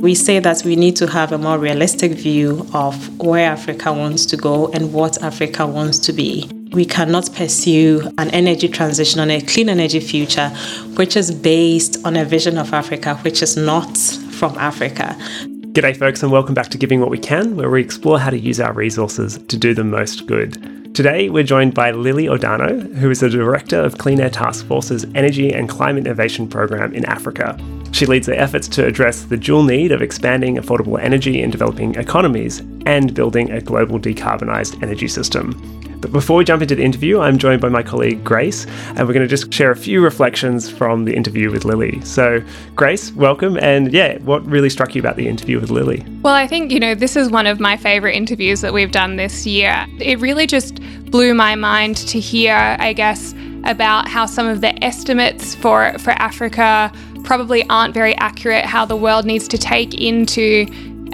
We say that we need to have a more realistic view of where Africa wants to go and what Africa wants to be. We cannot pursue an energy transition on a clean energy future which is based on a vision of Africa which is not from Africa. G'day, folks, and welcome back to Giving What We Can, where we explore how to use our resources to do the most good. Today, we're joined by Lily Odarno, who is the Director of Clean Air Task Force's Energy and Climate Innovation Program in Africa. She leads the efforts to address the dual need of expanding affordable energy in developing economies and building a global decarbonised energy system. But before we jump into the interview, I'm joined by my colleague Grace, and we're going to just share a few reflections from the interview with Lily. So, Grace, welcome. And yeah, what really struck you about the interview with Lily? Well, I think, you know, this is one of my favourite interviews that we've done this year. It really just blew my mind to hear, I guess, about how some of the estimates for, for Africa probably aren't very accurate, how the world needs to take into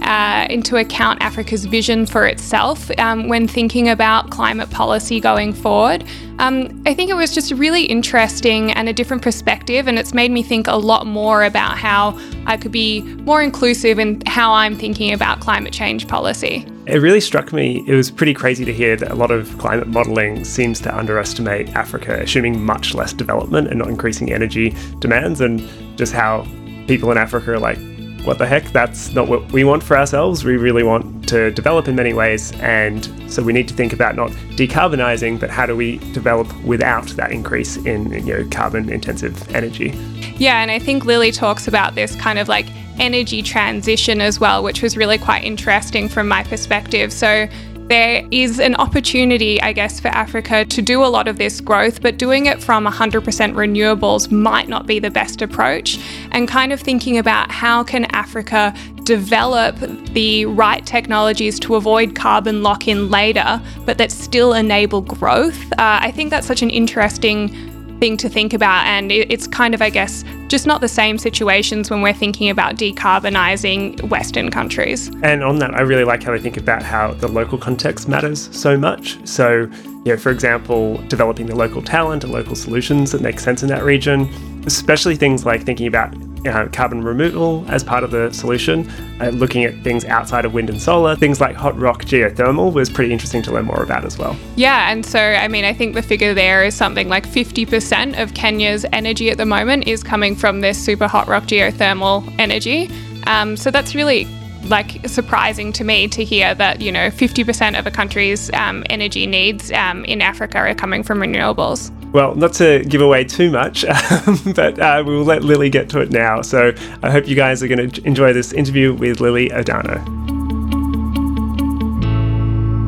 uh, into account Africa's vision for itself um, when thinking about climate policy going forward. Um, I think it was just really interesting and a different perspective, and it's made me think a lot more about how I could be more inclusive in how I'm thinking about climate change policy. It really struck me, it was pretty crazy to hear that a lot of climate modelling seems to underestimate Africa, assuming much less development and not increasing energy demands, and just how people in Africa are like, what the heck, that's not what we want for ourselves. We really want to develop in many ways. And so we need to think about not decarbonizing, but how do we develop without that increase in you know, carbon intensive energy. Yeah, and I think Lily talks about this kind of like energy transition as well, which was really quite interesting from my perspective. So there is an opportunity, I guess, for Africa to do a lot of this growth, but doing it from 100% renewables might not be the best approach. And kind of thinking about how can Africa develop the right technologies to avoid carbon lock in later, but that still enable growth. Uh, I think that's such an interesting thing to think about. And it's kind of, I guess, just not the same situations when we're thinking about decarbonising Western countries. And on that, I really like how they think about how the local context matters so much. So, you know, for example, developing the local talent and local solutions that make sense in that region, especially things like thinking about uh, carbon removal as part of the solution, uh, looking at things outside of wind and solar, things like hot rock geothermal was pretty interesting to learn more about as well. Yeah, and so I mean, I think the figure there is something like 50% of Kenya's energy at the moment is coming from this super hot rock geothermal energy. Um, so that's really like surprising to me to hear that you know 50% of a country's um, energy needs um, in Africa are coming from renewables. Well, not to give away too much, but uh, we'll let Lily get to it now. So I hope you guys are going to enjoy this interview with Lily Odarno.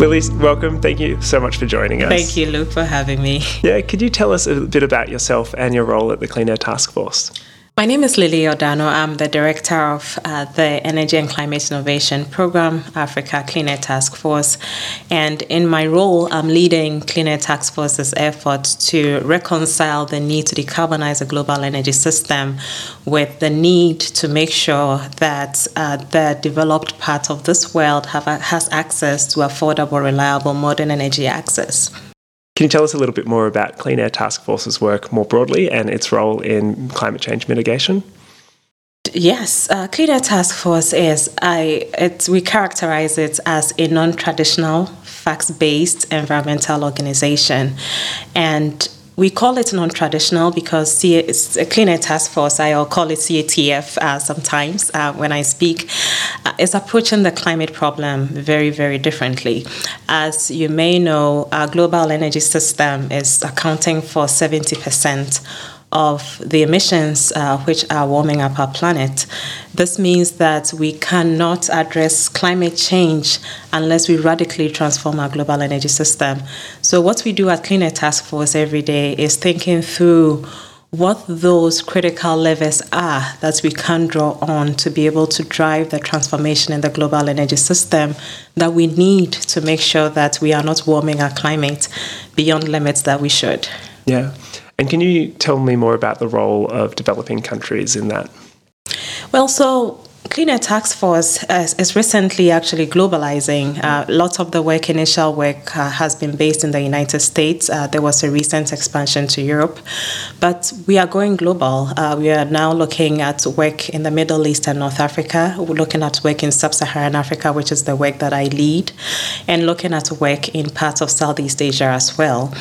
Lily, welcome. Thank you so much for joining us. Thank you, Luke, for having me. Yeah, could you tell us a bit about yourself and your role at the Clean Air Task Force? My name is Lily Odarno. I'm the director of uh, the Energy and Climate Innovation Program, Africa Clean Air Task Force. And in my role, I'm leading Clean Air Task Force's effort to reconcile the need to decarbonize the global energy system with the need to make sure that uh, the developed part of this world have, has access to affordable, reliable, modern energy access. Can you tell us a little bit more about Clean Air Task Force's work more broadly and its role in climate change mitigation? Yes, uh, Clean Air Task Force is I we characterize it as a non-traditional, facts-based environmental organization, and we call it non-traditional because C- it's a Clean Air Task Force. I'll call it CATF uh, sometimes uh, when I speak. Uh, is approaching the climate problem very, very differently. As you may know, our global energy system is accounting for 70 percent of the emissions uh, which are warming up our planet. This means that we cannot address climate change unless we radically transform our global energy system. So, what we do at Clean Air Task Force every day is thinking through what those critical levers are that we can draw on to be able to drive the transformation in the global energy system that we need to make sure that we are not warming our climate beyond limits that we should. Yeah. And can you tell me more about the role of developing countries in that? Well, so Clean Air Task Force is, is recently actually globalizing. Uh, lots of the work, initial work, uh, has been based in the United States. Uh, there was a recent expansion to Europe, but we are going global. Uh, we are now looking at work in the Middle East and North Africa. We're looking at work in Sub-Saharan Africa, which is the work that I lead, and looking at work in parts of Southeast Asia as well.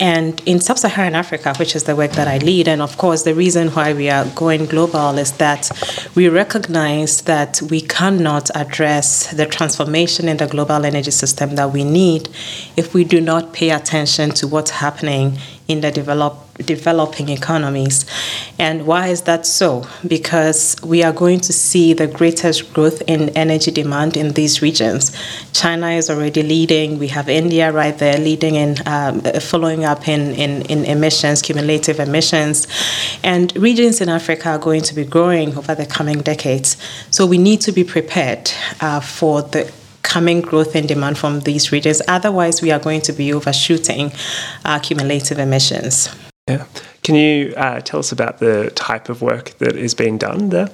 And in Sub-Saharan Africa, which is the work that I lead, and of course the reason why we are going global is that we recognize that we cannot address the transformation in the global energy system that we need if we do not pay attention to what's happening in the develop, developing economies. And why is that so? Because we are going to see the greatest growth in energy demand in these regions. China is already leading. We have India right there leading in um, following up in, in, in emissions, cumulative emissions. And regions in Africa are going to be growing over the coming decades. So we need to be prepared uh, for the coming growth in demand from these regions. Otherwise, we are going to be overshooting our cumulative emissions. Yeah. Can you uh, tell us about the type of work that is being done there?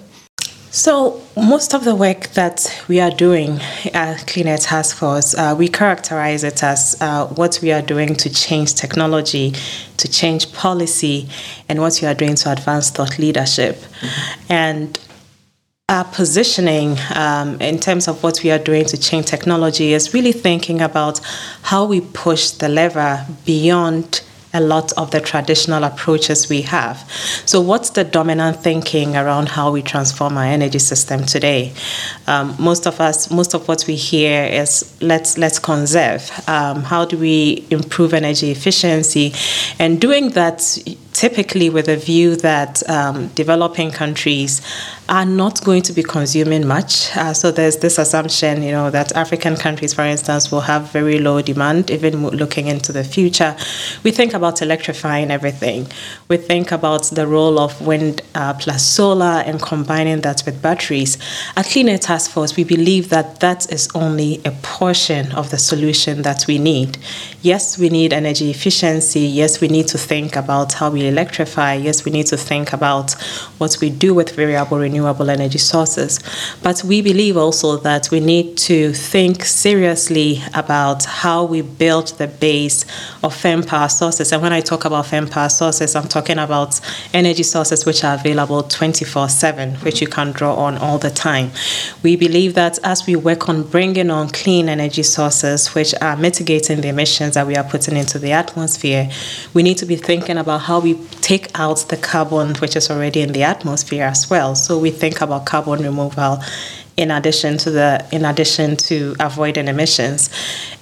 So, most of the work that we are doing at Clean Air Task Force, uh, we characterize it as uh, what we are doing to change technology, to change policy, and what we are doing to advance thought leadership. Mm-hmm. And our positioning um, in terms of what we are doing to change technology is really thinking about how we push the lever beyond a lot of the traditional approaches we have. So, what's the dominant thinking around how we transform our energy system today? Um, most of us, most of what we hear is let's let's conserve. Um, how do we improve energy efficiency? And doing that typically with a view that um, developing countries are not going to be consuming much. Uh, so there's this assumption, you know, that African countries, for instance, will have very low demand, even looking into the future. We think about electrifying everything. We think about the role of wind uh, plus solar and combining that with batteries. At Clean Air Task Force, we believe that that is only a portion of the solution that we need. Yes, we need energy efficiency. Yes, we need to think about how we electrify, yes, we need to think about what we do with variable renewable energy sources. But we believe also that we need to think seriously about how we build the base of firm power sources. And when I talk about firm power sources, I'm talking about energy sources which are available 24 7, which you can draw on all the time. We believe that as we work on bringing on clean energy sources which are mitigating the emissions that we are putting into the atmosphere, we need to be thinking about how we take out the carbon which is already in the atmosphere as well. So we think about carbon removal in addition to the in addition to avoiding emissions.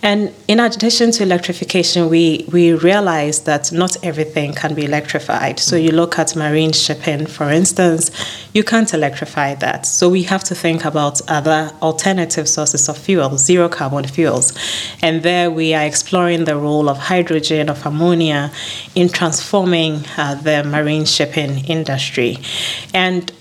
And in addition to electrification, we, we realize that not everything can be electrified. So you look at marine shipping, for instance, you can't electrify that. So we have to think about other alternative sources of fuel, zero carbon fuels. And there we are exploring the role of hydrogen, of ammonia in transforming uh, the marine shipping industry. And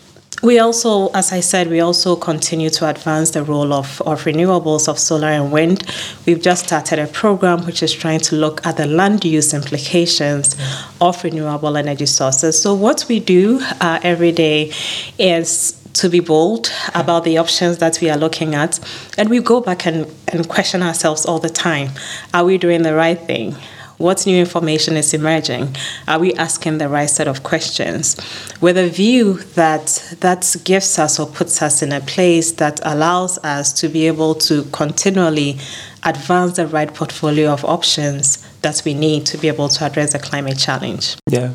we also, as I said, we also continue to advance the role of, of renewables of solar and wind. We've just started a program which is trying to look at the land use implications of renewable energy sources. So, what we do uh, every day is to be bold about the options that we are looking at. And we go back and, and question ourselves all the time Are we doing the right thing? What new information is emerging? Are we asking the right set of questions? With a view that that gives us or puts us in a place that allows us to be able to continually advance the right portfolio of options that we need to be able to address the climate challenge. Yeah.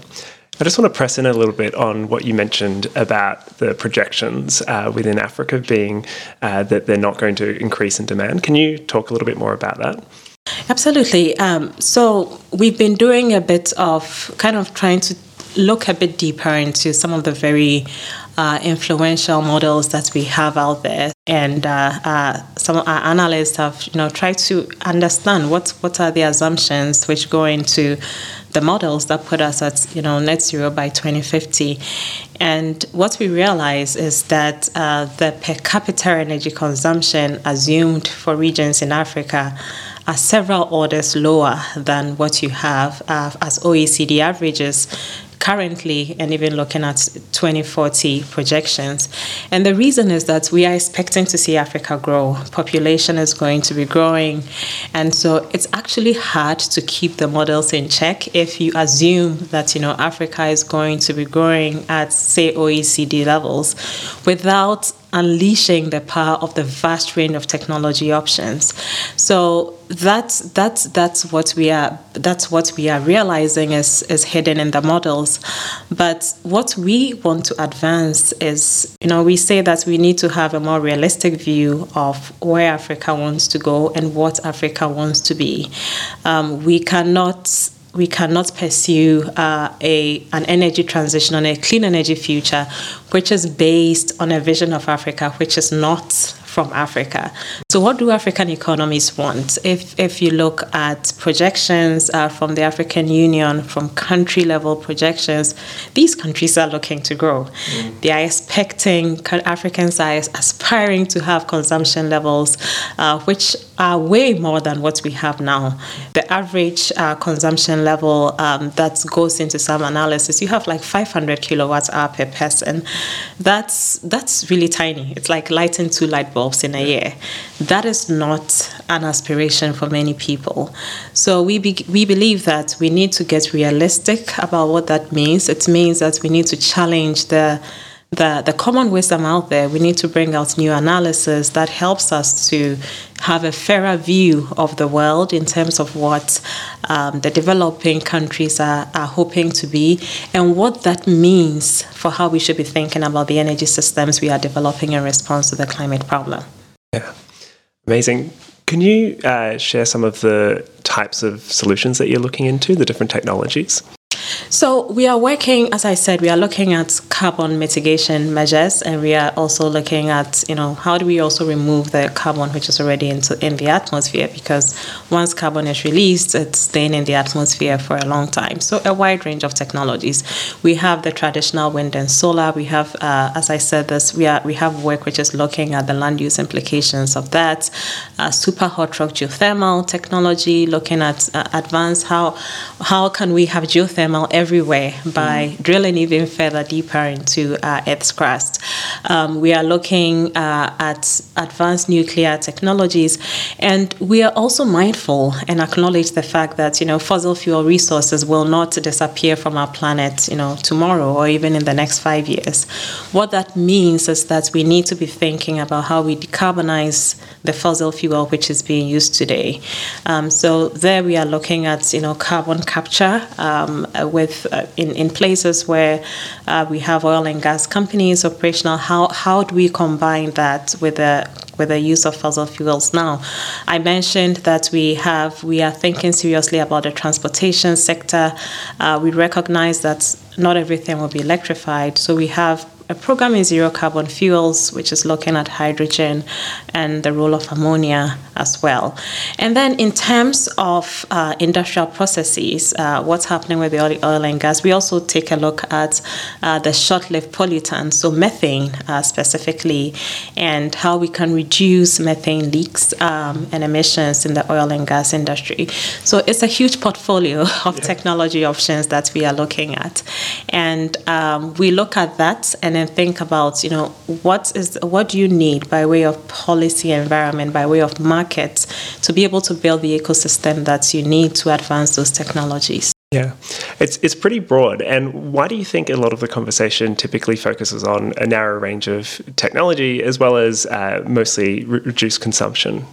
I just want to press in a little bit on what you mentioned about the projections uh, within Africa being uh, that they're not going to increase in demand. Can you talk a little bit more about that? Absolutely. Um, so we've been doing a bit of kind of trying to look a bit deeper into some of the very uh, influential models that we have out there, and uh, uh, some of our analysts have you know tried to understand what what are the assumptions which go into the models that put us at you know net zero by 2050. And what we realize is that uh, the per capita energy consumption assumed for regions in Africa are several orders lower than what you have uh, as OECD averages currently and even looking at 2040 projections. And the reason is that we are expecting to see Africa grow. Population is going to be growing. And so it's actually hard to keep the models in check if you assume that, you know, Africa is going to be growing at, say, OECD levels without unleashing the power of the vast range of technology options. So that's that's that's what we are that's what we are realizing is is hidden in the models. But what we want to advance is, you know, we say that we need to have a more realistic view of where Africa wants to go and what Africa wants to be. Um, we cannot we cannot pursue uh, a an energy transition on a clean energy future, which is based on a vision of Africa, which is not from Africa. So, what do African economies want? If, if you look at projections uh, from the African Union, from country level projections, these countries are looking to grow. Mm. They are expecting, Africans are aspiring to have consumption levels uh, which are way more than what we have now. The average uh, consumption level um, that goes into some analysis, you have like 500 kilowatts hour per person. That's that's really tiny. It's like lighting two light bulbs in a year. That is not an aspiration for many people. So we be, we believe that we need to get realistic about what that means. It means that we need to challenge the the, the common wisdom out there, we need to bring out new analysis that helps us to have a fairer view of the world in terms of what um, the developing countries are, are hoping to be and what that means for how we should be thinking about the energy systems we are developing in response to the climate problem. Yeah, amazing. Can you uh, share some of the types of solutions that you're looking into, the different technologies? So we are working, as I said, we are looking at carbon mitigation measures, and we are also looking at, you know, how do we also remove the carbon which is already into in the atmosphere? Because once carbon is released, it's staying in the atmosphere for a long time. So a wide range of technologies. We have the traditional wind and solar. We have, uh, as I said, this we are we have work which is looking at the land use implications of that. Uh, super hot rock geothermal technology, looking at uh, advanced how how can we have geothermal everywhere by mm. drilling even further deeper into uh, Earth's crust. Um, we are looking uh, at advanced nuclear technologies, and we are also mindful and acknowledge the fact that you know fossil fuel resources will not disappear from our planet, you know, tomorrow or even in the next five years. What that means is that we need to be thinking about how we decarbonize the fossil fuel which is being used today. Um, so there we are looking at you know carbon capture um, with uh, in in places where uh, we have oil and gas companies operational. How how do we combine that with the with the use of fossil fuels now. I mentioned that we have we are thinking seriously about the transportation sector. Uh, we recognize that not everything will be electrified, so we have a program in zero carbon fuels, which is looking at hydrogen and the role of ammonia as well. And then in terms of uh, industrial processes, uh, what's happening with the oil, oil, and gas, we also take a look at uh, the short-lived pollutants, so methane uh, specifically, and how we can reduce methane leaks um, and emissions in the oil and gas industry. So it's a huge portfolio of yeah. technology options that we are looking at, and um, we look at that and then think about, you know, what is what do you need by way of policy environment, by way of markets, to be able to build the ecosystem that you need to advance those technologies. Yeah, it's it's pretty broad. And why do you think a lot of the conversation typically focuses on a narrow range of technology as well as uh, mostly re- reduced consumption?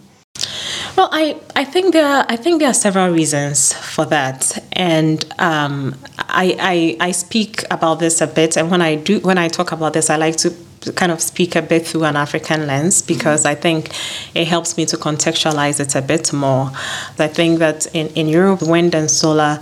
Well, I, I think there are, I think there are several reasons for that, and um, I, I I speak about this a bit. And when I do when I talk about this, I like to kind of speak a bit through an African lens because mm-hmm. I think it helps me to contextualize it a bit more. I think that in, in Europe, wind and solar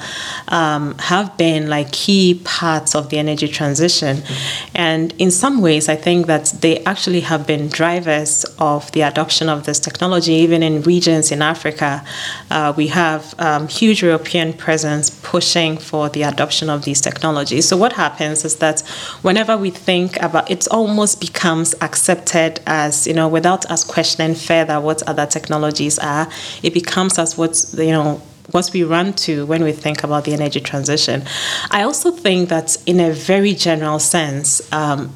um, have been like key parts of the energy transition. Mm-hmm. And in some ways, I think that they actually have been drivers of the adoption of this technology, even in regions in Africa. Uh, we have um, huge European presence pushing for the adoption of these technologies. So, what happens is that whenever we think about it's almost becomes accepted as, you know, without us questioning further what other technologies are, it becomes as what, you know, what we run to when we think about the energy transition. I also think that, in a very general sense, um,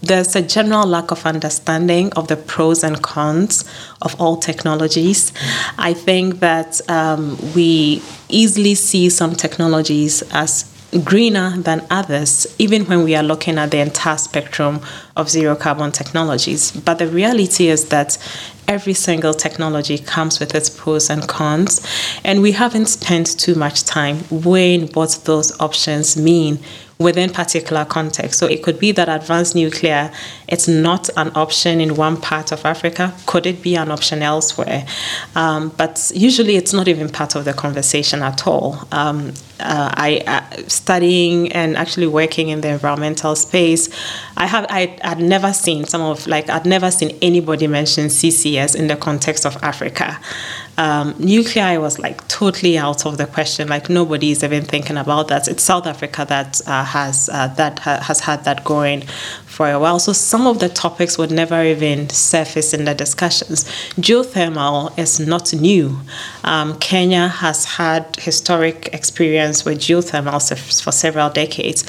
there's a general lack of understanding of the pros and cons of all technologies. I think that um, we easily see some technologies as greener than others, even when we are looking at the entire spectrum of zero carbon technologies. But the reality is that every single technology comes with its pros and cons, and we haven't spent too much time weighing what those options mean within particular context. So it could be that advanced nuclear it's not an option in one part of Africa. Could it be an option elsewhere? Um, but usually it's not even part of the conversation at all. Um, uh, I uh, studying and actually working in the environmental space. I have I had never seen some of like I'd never seen anybody mention CCS in the context of Africa. Um, nuclear was like totally out of the question. Like nobody is even thinking about that. It's South Africa that uh, has uh, that ha- has had that going for a while. So some of the topics would never even surface in the discussions. Geothermal is not new. Um, Kenya has had historic experience with geothermal for several decades.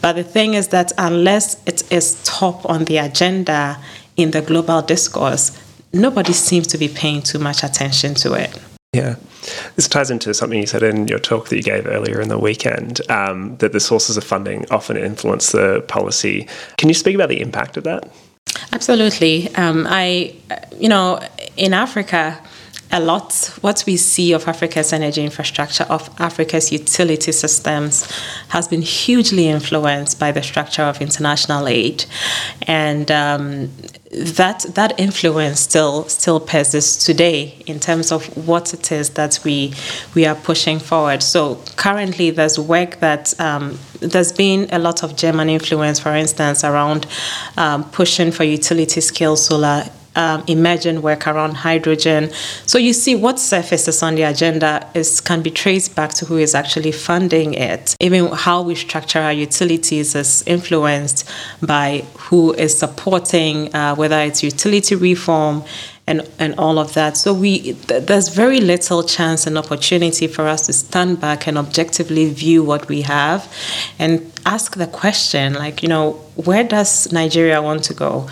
But the thing is that unless it is top on the agenda in the global discourse, nobody seems to be paying too much attention to it. Yeah. This ties into something you said in your talk that you gave earlier in the weekend um, that the sources of funding often influence the policy. Can you speak about the impact of that? Absolutely. Um, I, you know, in Africa, a lot what we see of Africa's energy infrastructure, of Africa's utility systems, has been hugely influenced by the structure of international aid, and um, that that influence still still persists today in terms of what it is that we we are pushing forward. So currently, there's work that um, there's been a lot of German influence, for instance, around um, pushing for utility scale solar um, emergent work around hydrogen. So you see what surfaces on the agenda is can be traced back to who is actually funding it. Even how we structure our utilities is influenced by who is supporting, uh, whether it's utility reform and, and all of that. So we th- there's very little chance and opportunity for us to stand back and objectively view what we have and ask the question like, you know, where does Nigeria want to go?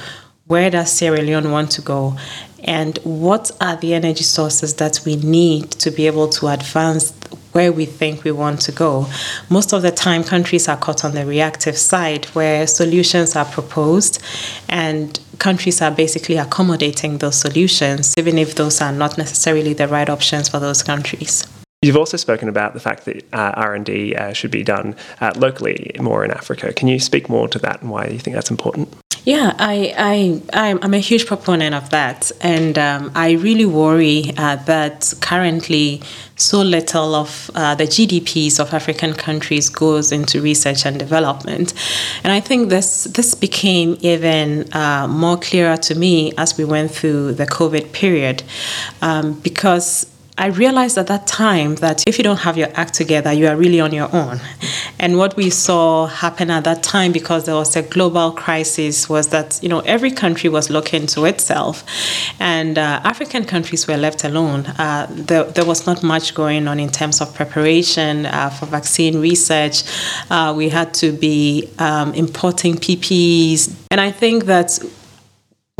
Where does Sierra Leone want to go? And what are the energy sources that we need to be able to advance where we think we want to go? Most of the time, countries are caught on the reactive side where solutions are proposed and countries are basically accommodating those solutions, even if those are not necessarily the right options for those countries. You've also spoken about the fact that uh, R&D uh, should be done uh, locally more in Africa. Can you speak more to that and why you think that's important? Yeah, I, I, I'm a huge proponent of that. And um, I really worry uh, that currently so little of uh, the GDPs of African countries goes into research and development. And I think this, this became even uh, more clearer to me as we went through the COVID period um, because I realized at that time that if you don't have your act together, you are really on your own. And what we saw happen at that time, because there was a global crisis, was that you know every country was looking to itself, and uh, African countries were left alone. Uh, there, there, was not much going on in terms of preparation uh, for vaccine research. Uh, we had to be um, importing PPEs, and I think that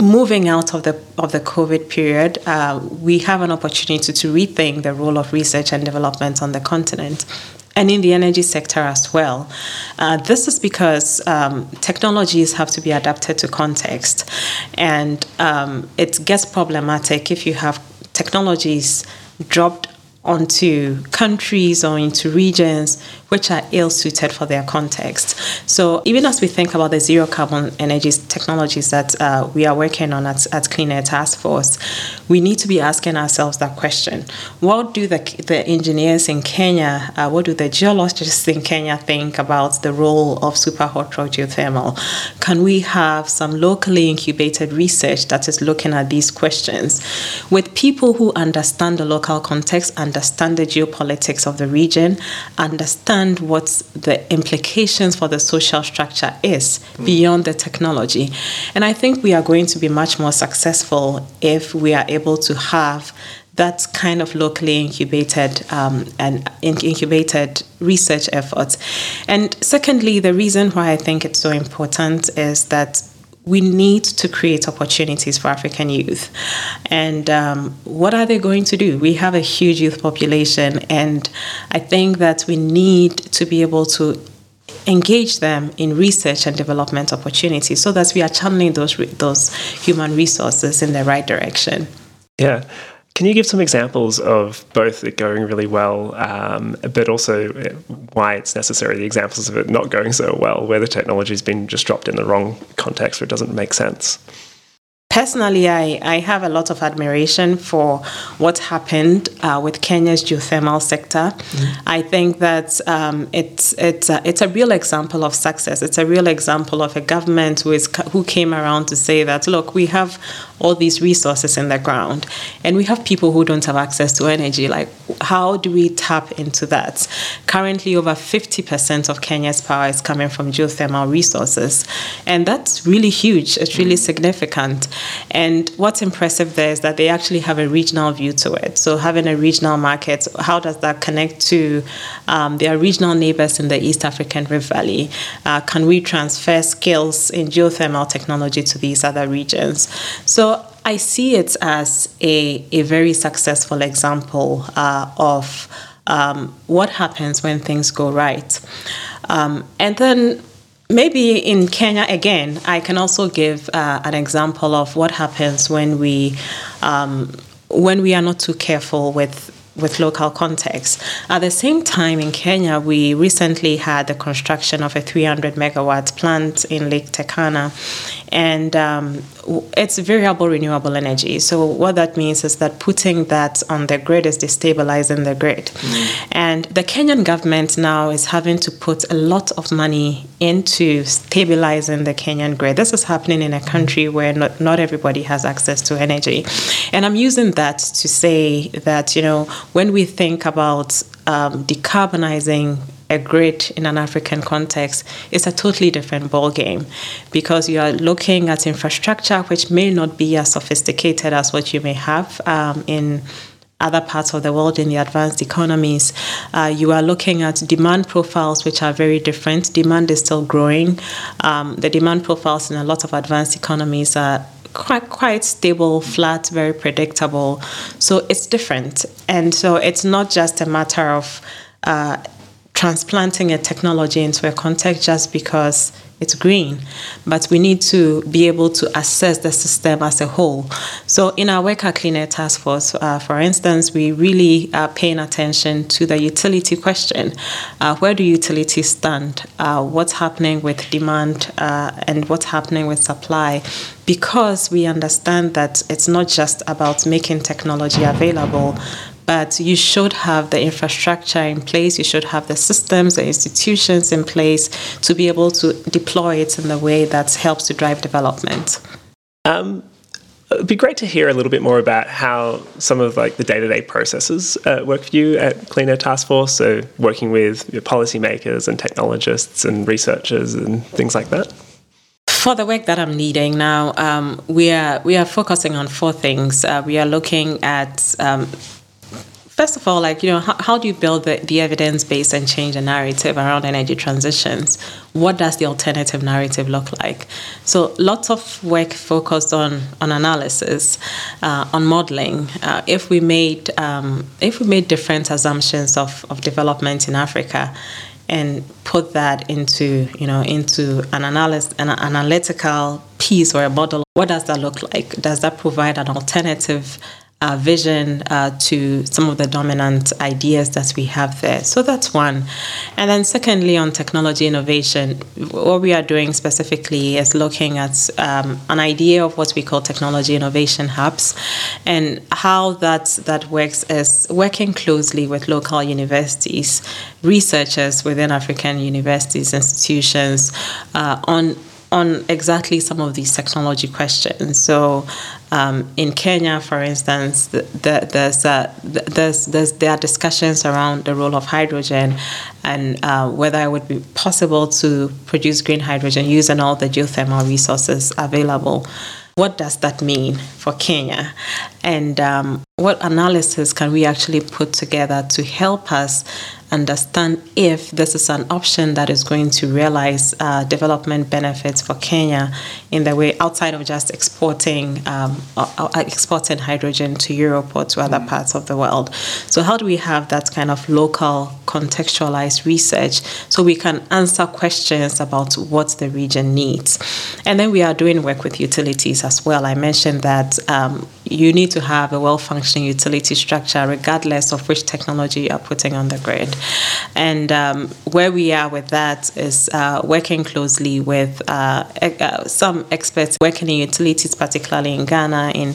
moving out of the of the COVID period, uh, we have an opportunity to rethink the role of research and development on the continent. And in the energy sector as well. Uh, this is because um, technologies have to be adapted to context. And um, it gets problematic if you have technologies dropped onto countries or into regions which are ill suited for their context. So, even as we think about the zero carbon energy technologies that uh, we are working on at, at Clean Air Task Force, we need to be asking ourselves that question What do the, the engineers in Kenya, uh, what do the geologists in Kenya think about the role of super hot rock geothermal? Can we have some locally incubated research that is looking at these questions with people who understand the local context, understand the geopolitics of the region, understand understand what the implications for the social structure is mm. beyond the technology. And I think we are going to be much more successful if we are able to have that kind of locally incubated um, and incubated research efforts. And secondly, the reason why I think it's so important is that we need to create opportunities for African youth. And um, what are they going to do? We have a huge youth population, and I think that we need to be able to engage them in research and development opportunities so that we are channeling those those human resources in the right direction. Yeah. Can you give some examples of both it going really well, um, but also uh, why it's necessary, the examples of it not going so well, where the technology has been just dropped in the wrong context or it doesn't make sense? Personally, I, I have a lot of admiration for what happened uh, with Kenya's geothermal sector. Mm. I think that um, it's it's a, it's a real example of success. It's a real example of a government who is who came around to say that look, we have all these resources in the ground, and we have people who don't have access to energy. Like, how do we tap into that? Currently, over fifty percent of Kenya's power is coming from geothermal resources, and that's really huge. It's really significant. And what's impressive there is that they actually have a regional view to it. So having a regional market, how does that connect to um, their regional neighbors in the East African Rift Valley? Uh, can we transfer skills in geothermal technology to these other regions? So I see it as a, a very successful example uh, of um, what happens when things go right. Um, and then Maybe in Kenya again, I can also give uh, an example of what happens when we um, when we are not too careful with with local context. At the same time, in Kenya, we recently had the construction of a 300 megawatt plant in Lake Turkana, and um, it's variable renewable energy. So what that means is that putting that on the grid is destabilizing the grid, mm. and the Kenyan government now is having to put a lot of money into stabilizing the Kenyan grid. This is happening in a country where not, not everybody has access to energy, and I'm using that to say that you know when we think about um, decarbonizing a grid in an African context is a totally different ballgame because you are looking at infrastructure which may not be as sophisticated as what you may have um, in other parts of the world in the advanced economies. Uh, you are looking at demand profiles which are very different. Demand is still growing. Um, the demand profiles in a lot of advanced economies are quite quite stable, flat, very predictable. So it's different, and so it's not just a matter of uh, transplanting a technology into a context just because it's green, but we need to be able to assess the system as a whole. So, in our work at Clean Air Task Force, uh, for instance, we really are paying attention to the utility question. Uh, where do utilities stand? Uh, what's happening with demand uh, and what's happening with supply? Because we understand that it's not just about making technology available, but you should have the infrastructure in place, you should have the systems, the institutions in place to be able to deploy it in the way that helps to drive development. Um, it'd be great to hear a little bit more about how some of like the day-to-day processes uh, work for you at Clean Air Task Force. So working with your policymakers and technologists and researchers and things like that. For the work that I'm leading now, um, we are we are focusing on four things. Uh, we are looking at um, First of all, like, you know, how, how do you build the, the evidence base and change the narrative around energy transitions? What does the alternative narrative look like? So, lots of work focused on, on analysis, uh, on modeling. Uh, if we made um, if we made different assumptions of, of development in Africa, and put that into you know into an analyst an analytical piece or a model what does that look like does that provide an alternative uh, vision uh, to some of the dominant ideas that we have there. So that's one. And then, secondly, on technology innovation, what we are doing specifically is looking at um, an idea of what we call technology innovation hubs and how that, that works is working closely with local universities, researchers within African universities, institutions uh, on on exactly some of these technology questions. So, um, in Kenya, for instance, the, the, there's, uh, there's, there's, there are discussions around the role of hydrogen and uh, whether it would be possible to produce green hydrogen using all the geothermal resources available. what does that mean for Kenya? And um, what analysis can we actually put together to help us understand if this is an option that is going to realize uh, development benefits for Kenya in the way outside of just exporting um, uh, uh exporting hydrogen to Europe or to other parts of the world. So how do we have that kind of local contextualized research so we can answer questions about what the region needs? And then we are doing work with utilities as well. I mentioned that um, you need to have a well-functioning utility structure regardless of which technology you are putting on the grid. And um, where we are with that is uh, working closely with uh, uh, some experts working in utilities, particularly in Ghana, in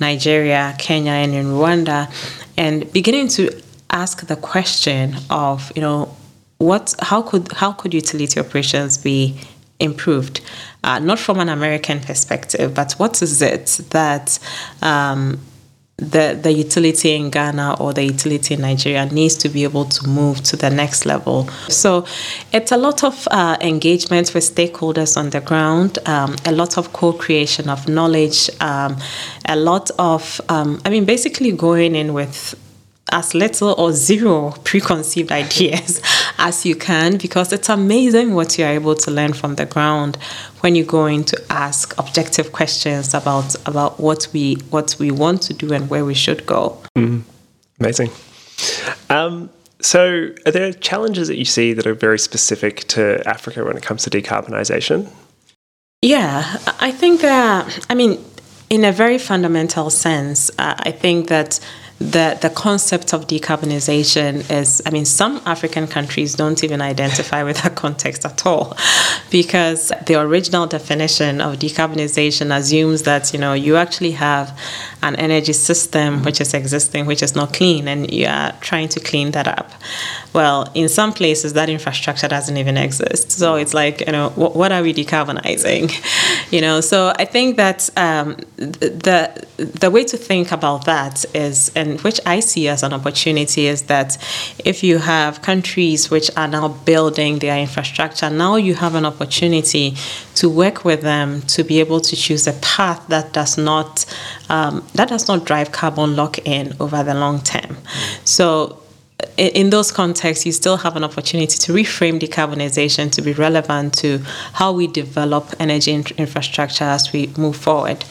Nigeria, Kenya, and in Rwanda, and beginning to ask the question of, you know, what, how could how could utility operations be improved? Uh, not from an American perspective, but what is it that um, the, the utility in Ghana or the utility in Nigeria needs to be able to move to the next level. So it's a lot of uh, engagement with stakeholders on the ground, um, a lot of co creation of knowledge, um, a lot of, um, I mean, basically going in with as little or zero preconceived ideas as you can because it's amazing what you're able to learn from the ground when you're going to ask objective questions about about what we what we want to do and where we should go. Mm, amazing. Um, so, are there challenges that you see that are very specific to Africa when it comes to decarbonisation? Yeah, I think. Uh, I mean, in a very fundamental sense, uh, I think that the the concept of decarbonization is I mean some African countries don't even identify with that context at all because the original definition of decarbonization assumes that you know you actually have an energy system which is existing which is not clean and you are trying to clean that up well in some places that infrastructure doesn't even exist so it's like you know what, what are we decarbonizing you know so I think that um, the the way to think about that is and which I see as an opportunity is that if you have countries which are now building their infrastructure, now you have an opportunity to work with them to be able to choose a path that does not um, that does not drive carbon lock in over the long term. So in those contexts, you still have an opportunity to reframe decarbonization to be relevant to how we develop energy infrastructure as we move forward.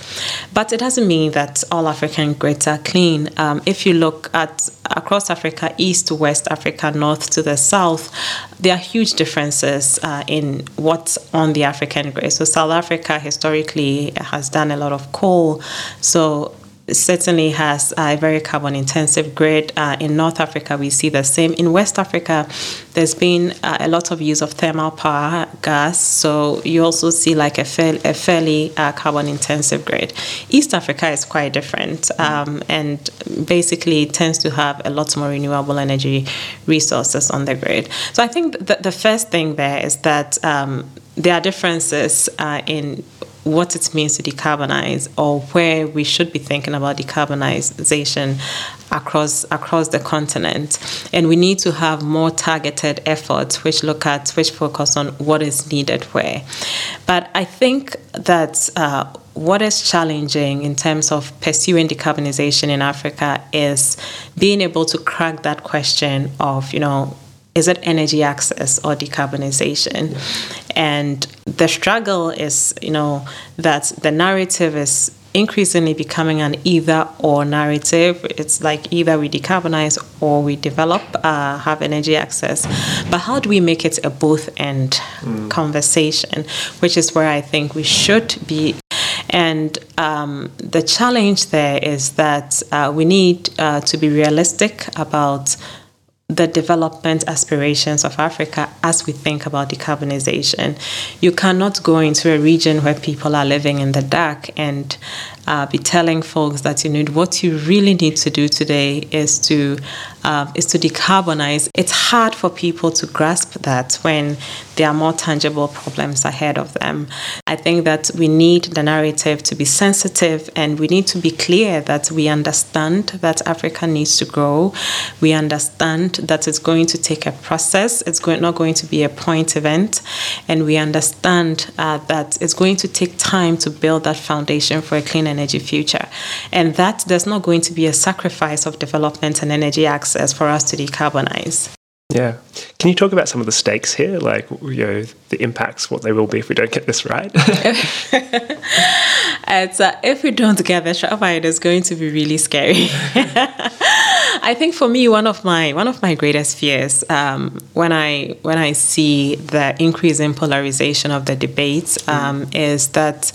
But it doesn't mean that all African grids are clean. Um, if you look at across Africa, east to west Africa, north to the south, there are huge differences uh, in what's on the African grid. So South Africa historically has done a lot of coal. So certainly has a very carbon intensive grid. Uh, in North Africa, we see the same. In West Africa, there's been uh, a lot of use of thermal power gas, so you also see like a, fair, a fairly uh, carbon intensive grid. East Africa is quite different um, and basically tends to have a lot more renewable energy resources on the grid. So I think that the first thing there is that um, there are differences uh, in what it means to decarbonize or where we should be thinking about decarbonization across across the continent. And we need to have more targeted efforts which look at which focus on what is needed where. But i think that uh, what is challenging in terms of pursuing decarbonization in africa is being able to crack that question of you know is it energy access or decarbonization? And the struggle is, you know, that the narrative is increasingly becoming an either or narrative. It's like either we decarbonize or we develop, uh, have energy access. But how do we make it a both end mm. conversation, which is where I think we should be. And um, the challenge there is that uh, we need uh, to be realistic about the development aspirations of Africa as we think about decarbonization. You cannot go into a region where people are living in the dark and uh, be telling folks that you need what you really need to do today is to uh, is to decarbonize. It's hard for people to grasp that when there are more tangible problems ahead of them. I think that we need the narrative to be sensitive and we need to be clear that we understand that Africa needs to grow. We understand that it's going to take a process, it's going, not going to be a point event. And we understand uh, that it's going to take time to build that foundation for a clean energy future. And that there's not going to be a sacrifice of development and energy access for us to decarbonize. Yeah. Can you talk about some of the stakes here, like you know the impacts, what they will be if we don't get this right? it's, uh, if we don't get this right, it is going to be really scary. I think for me, one of my one of my greatest fears um, when I when I see the increase in polarization of the debates um, mm. is that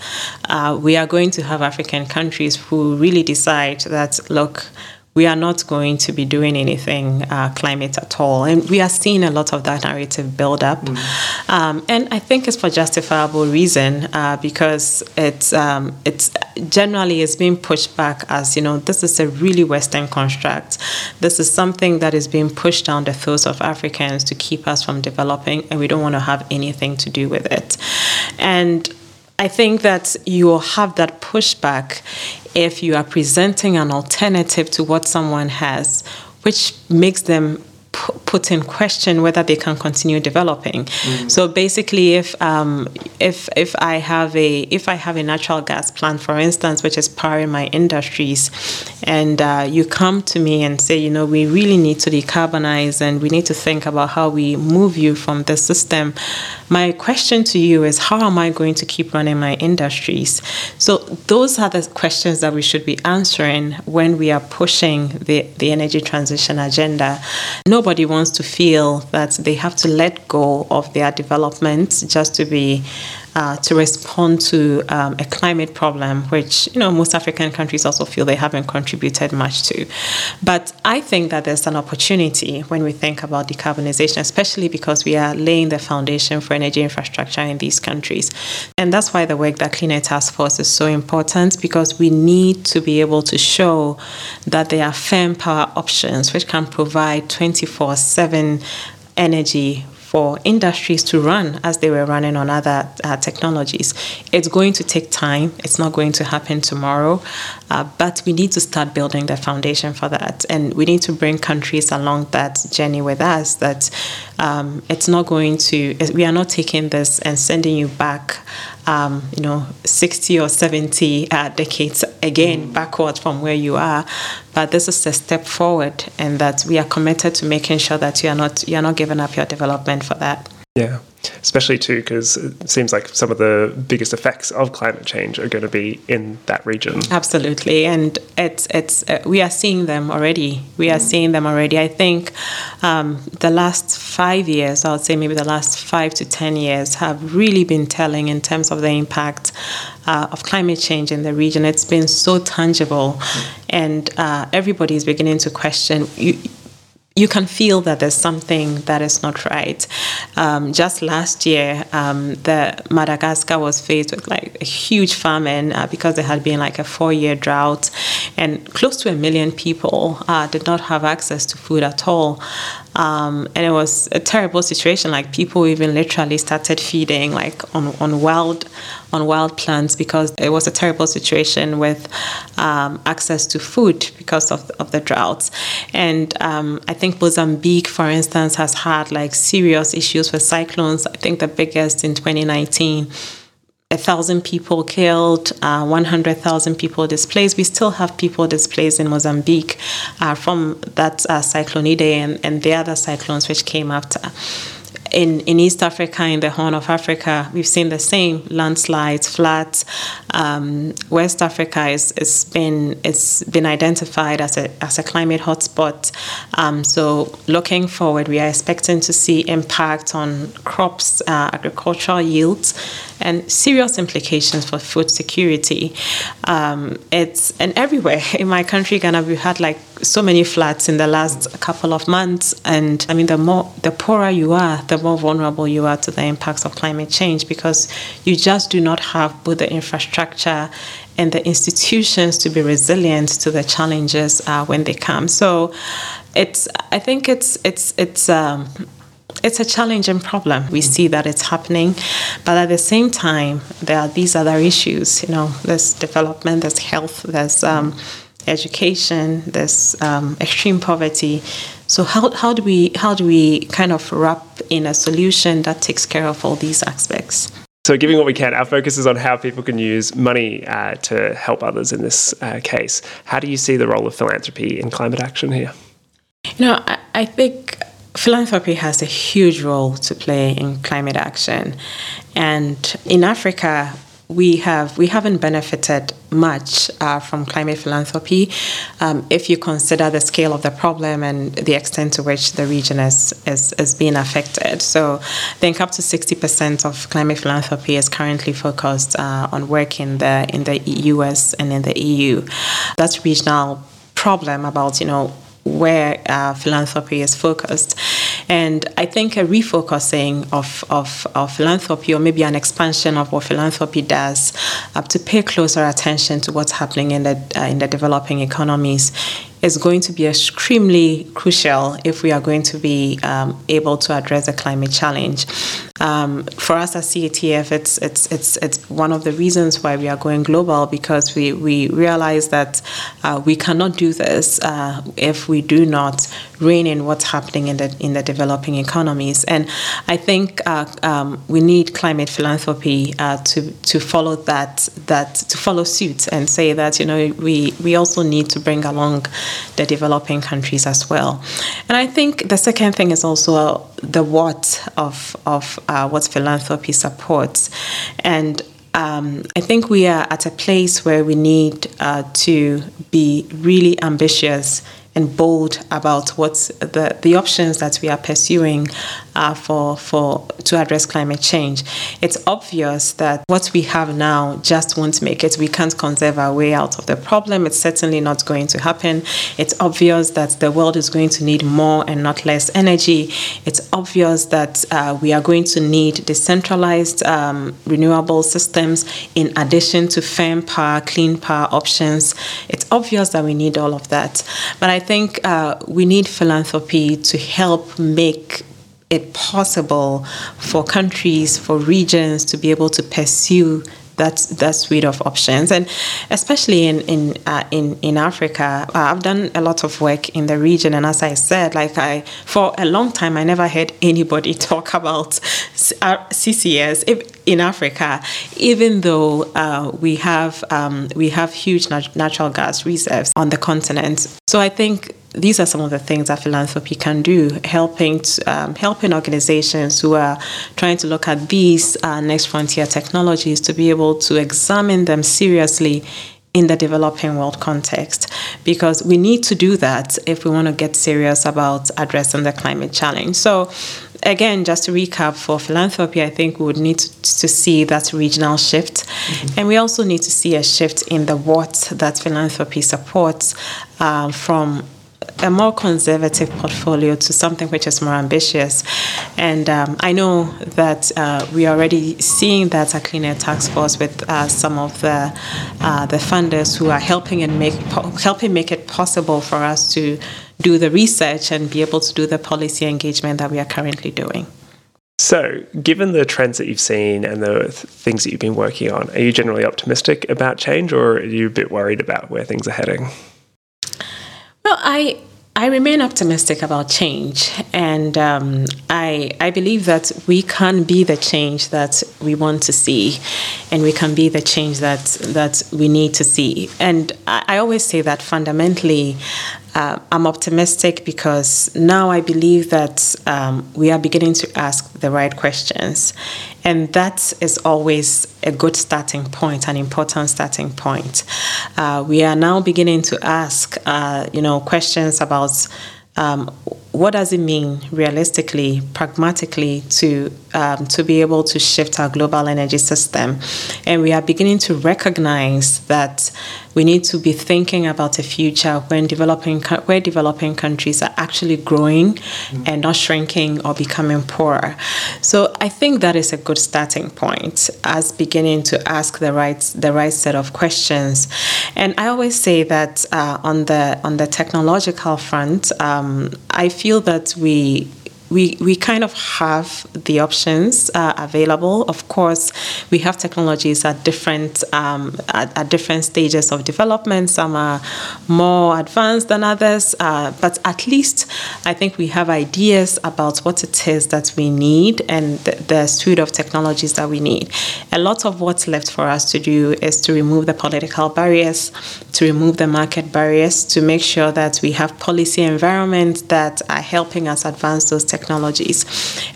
uh, we are going to have African countries who really decide that look we are not going to be doing anything uh, climate at all. And we are seeing a lot of that narrative build up. Mm. Um, and I think it's for justifiable reason uh, because it's, um, it's generally is being pushed back as, you know, this is a really Western construct. This is something that is being pushed down the throats of Africans to keep us from developing, and we don't want to have anything to do with it. And I think that you will have that pushback if you are presenting an alternative to what someone has, which makes them put in question whether they can continue developing. Mm-hmm. So basically, if um, if if I have a if I have a natural gas plant, for instance, which is powering my industries, and uh, you come to me and say, you know, we really need to decarbonize and we need to think about how we move you from the system. My question to you is, how am I going to keep running my industries? So those are the questions that we should be answering when we are pushing the the energy transition agenda. Nobody nobody wants to feel that they have to let go of their development just to be uh, to respond to um, a climate problem, which you know most African countries also feel they haven't contributed much to. But I think that there's an opportunity when we think about decarbonization, especially because we are laying the foundation for energy infrastructure in these countries, and that's why the work that Clean Air Task Force is so important because we need to be able to show that there are firm power options which can provide 24/7 energy for industries to run as they were running on other uh, technologies. It's going to take time, it's not going to happen tomorrow, uh, but we need to start building the foundation for that. And we need to bring countries along that journey with us that um, it's not going to, we are not taking this and sending you back um, you know, 60 or 70 uh, decades again mm. backwards from where you are. But this is a step forward, and that we are committed to making sure that you are not you are not giving up your development for that. Yeah especially too because it seems like some of the biggest effects of climate change are going to be in that region. Absolutely, and it's it's uh, we are seeing them already. We are seeing them already. I think um, the last five years, I would say maybe the last five to ten years, have really been telling in terms of the impact uh, of climate change in the region. It's been so tangible, and uh, everybody is beginning to question. You, you can feel that there's something that is not right. Um, just last year, um, the Madagascar was faced with like a huge famine uh, because there had been like a four-year drought, and close to a million people uh, did not have access to food at all. Um, and it was a terrible situation. Like people even literally started feeding like on, on wild on wild plants because it was a terrible situation with um, access to food because of, of the droughts. And um, I think Mozambique, for instance, has had like serious issues with cyclones. I think the biggest in 2019 a thousand people killed, uh, 100,000 people displaced. We still have people displaced in Mozambique uh, from that uh, cyclone Idai and, and the other cyclones which came after. In, in East Africa, in the Horn of Africa, we've seen the same landslides, floods. Um, West Africa is, is been it's been identified as a as a climate hotspot. Um, so looking forward, we are expecting to see impact on crops, uh, agricultural yields and serious implications for food security. Um, it's and everywhere in my country, Ghana, we had like so many floods in the last couple of months, and I mean, the more the poorer you are, the more vulnerable you are to the impacts of climate change because you just do not have both the infrastructure and the institutions to be resilient to the challenges uh, when they come. So, it's I think it's it's it's. Um, it's a challenging problem. We see that it's happening, but at the same time, there are these other issues. You know, there's development, there's health, there's um, education, there's um, extreme poverty. So how, how do we how do we kind of wrap in a solution that takes care of all these aspects? So, giving what we can, our focus is on how people can use money uh, to help others in this uh, case. How do you see the role of philanthropy in climate action here? You know, I, I think philanthropy has a huge role to play in climate action. And in Africa, we have we haven't benefited much uh, from climate philanthropy um, if you consider the scale of the problem and the extent to which the region is, is, is being affected. So I think up to 60% of climate philanthropy is currently focused uh, on work in the in the US and in the EU. That's a regional problem about you know where uh, philanthropy is focused. And I think a refocusing of, of, of philanthropy, or maybe an expansion of what philanthropy does, uh, to pay closer attention to what's happening in the, uh, in the developing economies is going to be extremely crucial if we are going to be um, able to address the climate challenge. Um, for us at CATF, it's, it's, it's, it's one of the reasons why we are going global because we, we realize that uh, we cannot do this uh, if we do not rein in what's happening in the, in the developing economies. And I think uh, um, we need climate philanthropy uh, to, to follow that, that, to follow suit and say that, you know, we, we also need to bring along the developing countries as well. And I think the second thing is also the what of, of uh, what philanthropy supports. And um, I think we are at a place where we need uh, to be really ambitious and bold about what the, the options that we are pursuing are for, for to address climate change. It's obvious that what we have now just won't make it. We can't conserve our way out of the problem. It's certainly not going to happen. It's obvious that the world is going to need more and not less energy. It's obvious that uh, we are going to need decentralized um, renewable systems in addition to firm power, clean power options. It's obvious that we need all of that. But I think uh, we need philanthropy to help make it possible for countries, for regions to be able to pursue that that suite of options, and especially in in uh, in in Africa, uh, I've done a lot of work in the region, and as I said, like I for a long time, I never heard anybody talk about CCS in Africa, even though uh, we have um, we have huge nat- natural gas reserves on the continent. So I think these are some of the things that philanthropy can do, helping to, um, helping organizations who are trying to look at these uh, next frontier technologies to be able to examine them seriously in the developing world context because we need to do that if we want to get serious about addressing the climate challenge. So again, just to recap for philanthropy, I think we would need to, to see that regional shift. Mm-hmm. And we also need to see a shift in the what that philanthropy supports um, from a more conservative portfolio to something which is more ambitious. And um, I know that uh, we are already seeing that at Clean Air Task Force with uh, some of the uh, the funders who are helping and make helping make it possible for us to do the research and be able to do the policy engagement that we are currently doing. So, given the trends that you've seen and the th- things that you've been working on, are you generally optimistic about change or are you a bit worried about where things are heading? Well, I I remain optimistic about change, and um, I I believe that we can be the change that we want to see, and we can be the change that that we need to see. And I, I always say that fundamentally, uh, I'm optimistic because now I believe that um, we are beginning to ask the right questions. And that is always a good starting point, an important starting point. Uh, we are now beginning to ask, uh, you know, questions about um, what does it mean realistically, pragmatically to um, to be able to shift our global energy system. And we are beginning to recognize that we need to be thinking about a future when developing where developing countries are actually growing mm-hmm. and not shrinking or becoming poorer. So I think that is a good starting point as beginning to ask the right the right set of questions. And I always say that uh, on the on the technological front, um, I feel that we we, we kind of have the options uh, available. Of course, we have technologies at different um, at, at, different stages of development. Some are more advanced than others, uh, but at least I think we have ideas about what it is that we need and the, the suite of technologies that we need. A lot of what's left for us to do is to remove the political barriers, to remove the market barriers, to make sure that we have policy environments that are helping us advance those technologies.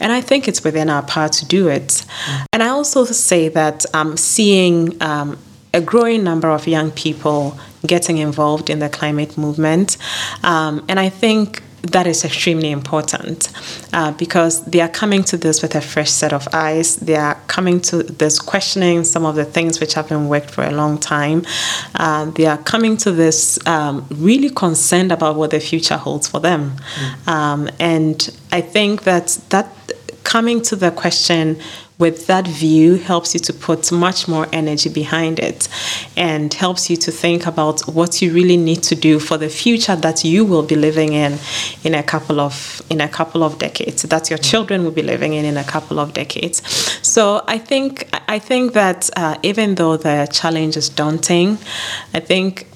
And I think it's within our power to do it. And I also say that I'm seeing um, a growing number of young people getting involved in the climate movement. Um, and I think that is extremely important uh, because they are coming to this with a fresh set of eyes. They are coming to this questioning some of the things which have been worked for a long time. Uh, they are coming to this um, really concerned about what the future holds for them. Mm. Um, and I think that that coming to the question with that view helps you to put much more energy behind it and helps you to think about what you really need to do for the future that you will be living in in a couple of in a couple of decades that your children will be living in in a couple of decades so i think i think that uh, even though the challenge is daunting i think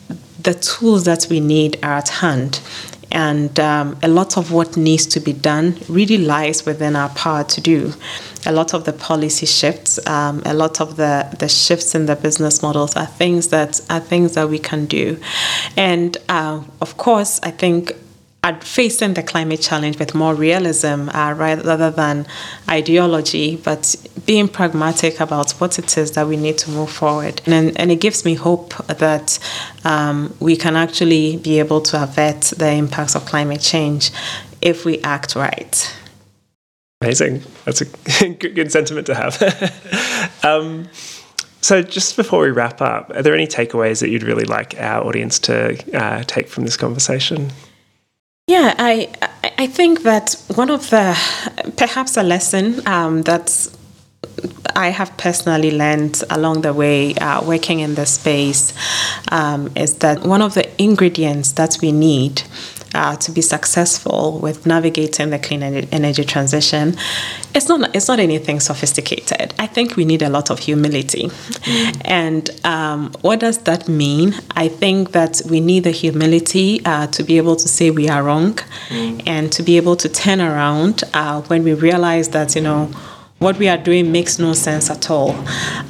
the tools that we need are at hand and um, a lot of what needs to be done really lies within our power to do. A lot of the policy shifts, um, a lot of the, the shifts in the business models are things that are things that we can do. And uh, of course, I think at facing the climate challenge with more realism uh, rather than ideology, but being pragmatic about what it is that we need to move forward. And, and it gives me hope that um, we can actually be able to avert the impacts of climate change if we act right. Amazing. That's a good, sentiment to have. um, so, just before we wrap up, are there any takeaways that you'd really like our audience to uh, take from this conversation? Yeah, I I think that one of the perhaps a lesson um, that's I have personally learned along the way uh, working in the space um, is that one of the ingredients that we need uh, to be successful with navigating the clean energy transition, it's not it's not anything sophisticated. I think we need a lot of humility, mm. and um, what does that mean? I think that we need the humility uh, to be able to say we are wrong, mm. and to be able to turn around uh, when we realize that you know what we are doing makes no sense at all.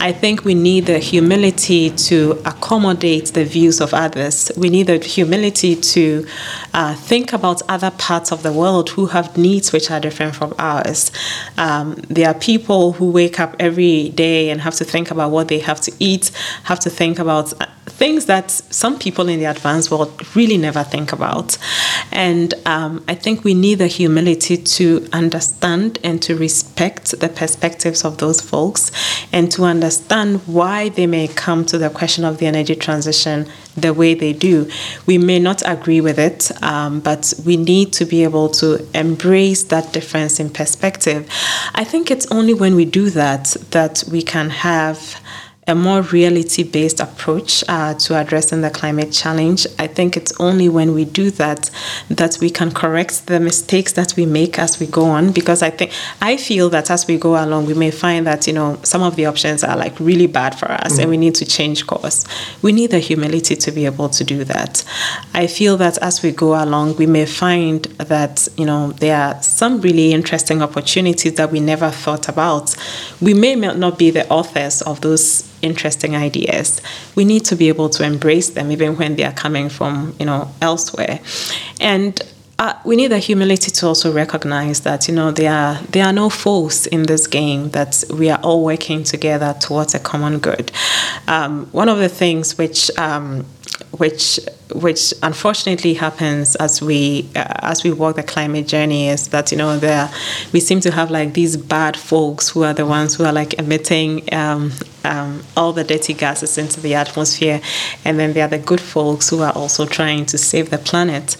I think we need the humility to accommodate the views of others. We need the humility to uh, think about other parts of the world who have needs which are different from ours. Um, there are people who wake up every day and have to think about what they have to eat, have to think about things that some people in the advanced world really never think about. And um, I think we need the humility to understand and to respect the perspectives of those folks and to understand why they may come to the question of the energy transition the way they do. We may not agree with it, um, but we need to be able to embrace that difference in perspective. I think it's only when we do that that we can have a more reality based approach uh, to addressing the climate challenge. I think it's only when we do that that we can correct the mistakes that we make as we go on. Because I think, I feel that as we go along, we may find that, you know, some of the options are like really bad for us mm-hmm. and we need to change course. We need the humility to be able to do that. I feel that as we go along, we may find that, you know, there are some really interesting opportunities that we never thought about. We may not be the authors of those interesting ideas, we need to be able to embrace them even when they are coming from, you know, elsewhere. And uh, we need the humility to also recognize that you know there are there are no foes in this game that we are all working together towards a common good. Um, one of the things which um, which which unfortunately happens as we uh, as we walk the climate journey is that you know there we seem to have like these bad folks who are the ones who are like emitting um, um, all the dirty gases into the atmosphere, and then there are the good folks who are also trying to save the planet.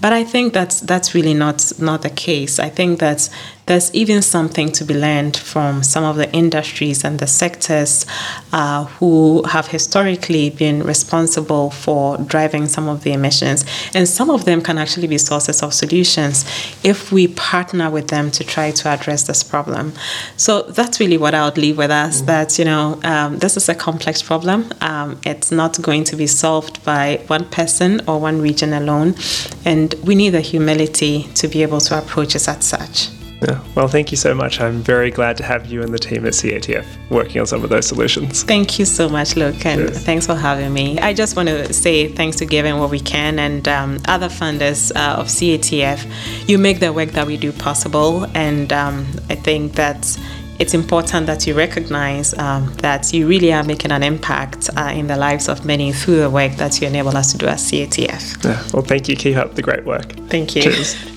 But I think that's that's really not not the case. I think that there's even something to be learned from some of the industries and the sectors uh, who have historically been responsible for driving some of the emissions. And some of them can actually be sources of solutions if we partner with them to try to address this problem. So that's really what I would leave with us mm-hmm. that, you know, um, this is a complex problem. Um, it's not going to be solved by one person or one region alone. And we need the humility to be able to approach it as such. Yeah. Well, thank you so much. I'm very glad to have you and the team at CATF working on some of those solutions. Thank you so much, Luke, and yes. thanks for having me. I just want to say thanks to Giving What We Can and um, other funders uh, of CATF. You make the work that we do possible, and um, I think that it's important that you recognize um, that you really are making an impact uh, in the lives of many through the work that you enable us to do at CATF. Yeah. Well, thank you. Keep up the great work. Thank you. Cheers.